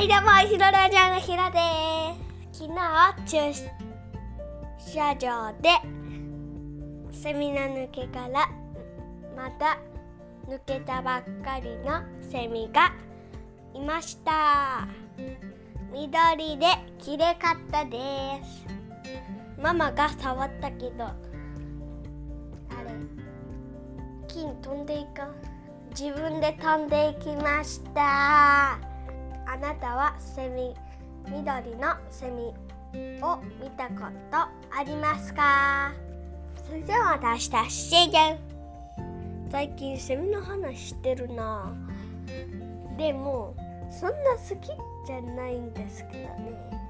はいどうもひろラジオのひろです昨日駐車場でセミの抜けからまた抜けたばっかりのセミがいました。緑できれかったです。ママが触ったけどあれ金飛んでいかん。自分で飛んでいきました。あなたはセミ緑のセミを見たことありますか？それでは私たち最近セミの話してるな。でもそんな好きじゃないんですけどね。